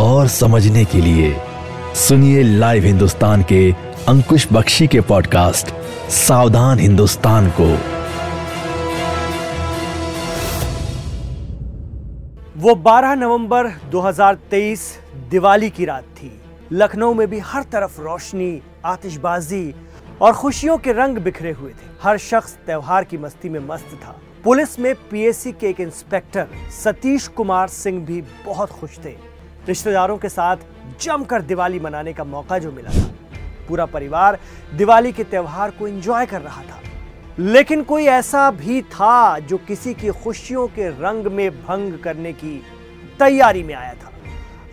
और समझने के लिए सुनिए लाइव हिंदुस्तान के अंकुश बख्शी के पॉडकास्ट सावधान हिंदुस्तान को। वो 12 नवंबर 2023 दिवाली की रात थी। लखनऊ में भी हर तरफ़ रोशनी, आतिशबाजी और खुशियों के रंग बिखरे हुए थे। हर शख्स त्योहार की मस्ती में मस्त था। पुलिस में पीएससी के एक इंस्पेक्टर सतीश कुमार सिंह भी बहुत खुश थे। रिश्तेदारों के साथ जमकर दिवाली मनाने का मौका जो मिला था। पूरा परिवार दिवाली के त्योहार को एंजॉय कर रहा था। लेकिन कोई ऐसा भी था जो किसी की खुशियों के रंग में भंग करने की तैयारी में आया था।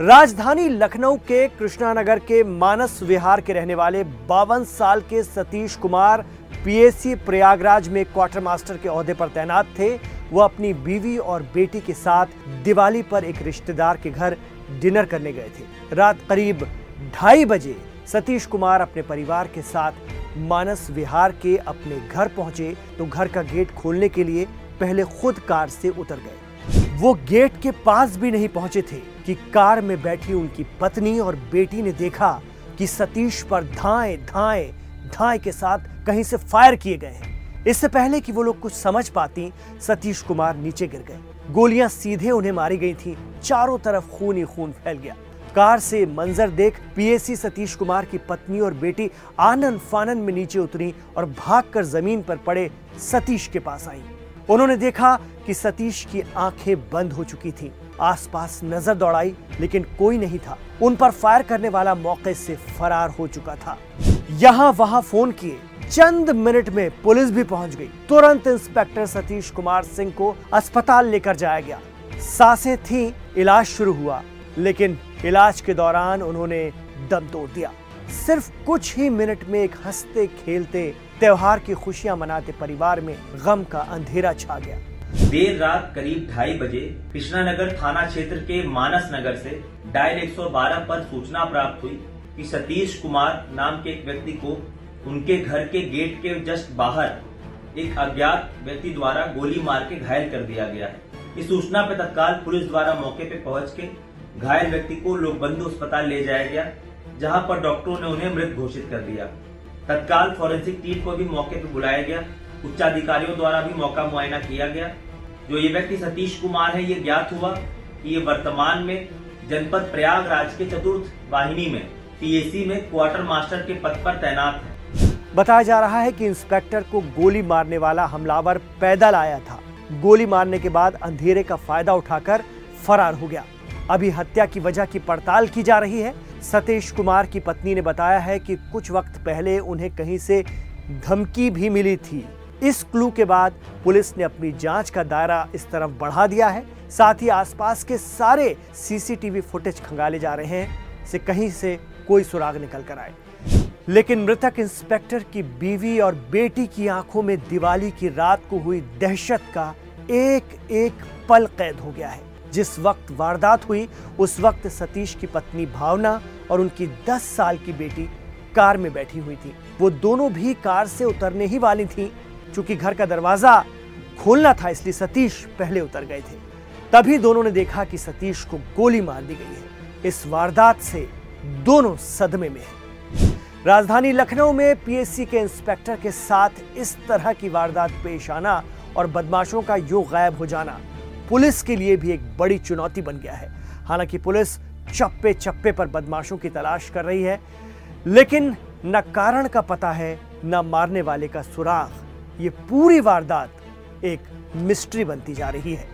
राजधानी लखनऊ के कृष्णानगर के मानस विहार के रहने वाले बावन साल के सतीश कुमार पीएससी प्रयागराज में क्वार्टर मास्टर के अहदे पर तैनात थे। वो अपनी बीवी और बेटी के साथ दिवाली पर एक रिश्तेदार के घर डिनर करने गए थे। रात करीब ढाई बजे सतीश कुमार अपने परिवार के साथ मानस विहार के अपने घर पहुँचे तो घर का गेट खोलने के लिए पहले खुद कार से उतर गए। वो गेट के पास भी नहीं पहुँचे थे कि कार में बैठी उनकी पत्नी और बेटी ने देखा कि सतीश पर धाए धाए धाए के साथ कहीं से फायर किए गए हैं। इससे पहले कि वो लोग कुछ समझ पाती, सतीश कुमार नीचे गिर गए। गोलियाँ सीधे उन्हें मारी गई थी। चारों तरफ़ खून ही खून फैल गया। कार से मंजर देख पीएसी सतीश कुमार की पत्नी और बेटी आनंद फानन में नीचे उतरी और भागकर ज़मीन पर पड़े सतीश के पास आई। उन्होंने देखा कि सतीश की आँखें बंद हो चुकी थीं। आसपास नज़र दौड़ाई, लेकिन कोई नहीं था। उन पर फायर करने वाला मौके से फरार हो चुका था। यहाँ वहाँ फ़ोन किए। चंद मिनट में पुलिस भी पहुँच गई। तुरंत इंस्पेक्टर सतीश कुमार सिंह को अस्पताल लेकर जाया गया। साँसें थी, इलाज शुरू हुआ, लेकिन इलाज के दौरान उन्होंने दम तोड़ दिया। सिर्फ़ कुछ ही मिनट में एक हँसते खेलते त्योहार की खुशियाँ मनाते परिवार में गम का अंधेरा छा गया। देर रात करीब ढाई बजे कृष्णानगर थाना क्षेत्र के मानस नगर से डायल 112 पर सूचना प्राप्त हुई कि सतीश कुमार नाम के एक व्यक्ति को उनके घर के गेट के जस्ट बाहर एक अज्ञात व्यक्ति द्वारा गोली मार के घायल कर दिया गया है। इस सूचना पर तत्काल पुलिस द्वारा मौके पर पहुँच के घायल व्यक्ति को लोकबंधु अस्पताल ले जाया गया, जहाँ पर डॉक्टरों ने उन्हें मृत घोषित कर दिया। तत्काल फॉरेंसिक टीम को भी मौके पर बुलाया गया। उच्च अधिकारियों द्वारा भी मौका मुआयना किया गया। जो ये व्यक्ति सतीश कुमार है, ये ज्ञात हुआ कि ये वर्तमान में जनपद प्रयागराज के चतुर्थ वाहिनी में, पीएसी में क्वार्टर मास्टर के पद पर तैनात है। बताया जा रहा है कि इंस्पेक्टर को गोली मारने वाला हमलावर पैदल आया था। गोली मारने के बाद अंधेरे का फ़ायदा उठाकर फरार हो गया। अभी हत्या की वजह की पड़ताल की जा रही है। सतीश कुमार की पत्नी ने बताया है कि कुछ वक्त पहले उन्हें कहीं से धमकी भी मिली थी। इस क्लू के बाद पुलिस ने अपनी जाँच का दायरा इस तरफ़ बढ़ा दिया है। साथ ही आसपास के सारे सीसीटीवी फुटेज खंगाले जा रहे हैं। से कहीं से कोई सुराग निकल कर आए। लेकिन मृतक इंस्पेक्टर की बीवी और बेटी की आँखों में दिवाली की रात को हुई दहशत का एक एक पल कैद हो गया है। जिस वक्त वारदात हुई, उस वक्त सतीश की पत्नी भावना और उनकी 10 साल की बेटी कार में बैठी हुई थी। वो दोनों भी कार से उतरने ही वाली थी क्योंकि घर का दरवाज़ा खोलना था, इसलिए सतीश पहले उतर गए थे। तभी दोनों ने देखा कि सतीश को गोली मार दी गई है। इस वारदात से दोनों सदमे में हैं। राजधानी लखनऊ में पीएससी के इंस्पेक्टर के साथ इस तरह की वारदात पेश आना और बदमाशों का योग गायब हो जाना पुलिस के लिए भी एक बड़ी चुनौती बन गया है। हालाँकि पुलिस चप्पे चप्पे पर बदमाशों की तलाश कर रही है, लेकिन न कारण का पता है, न मारने वाले का सुराग। ये पूरी वारदात एक मिस्ट्री बनती जा रही है।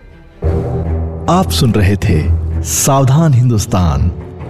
आप सुन रहे थे सावधान हिंदुस्तान।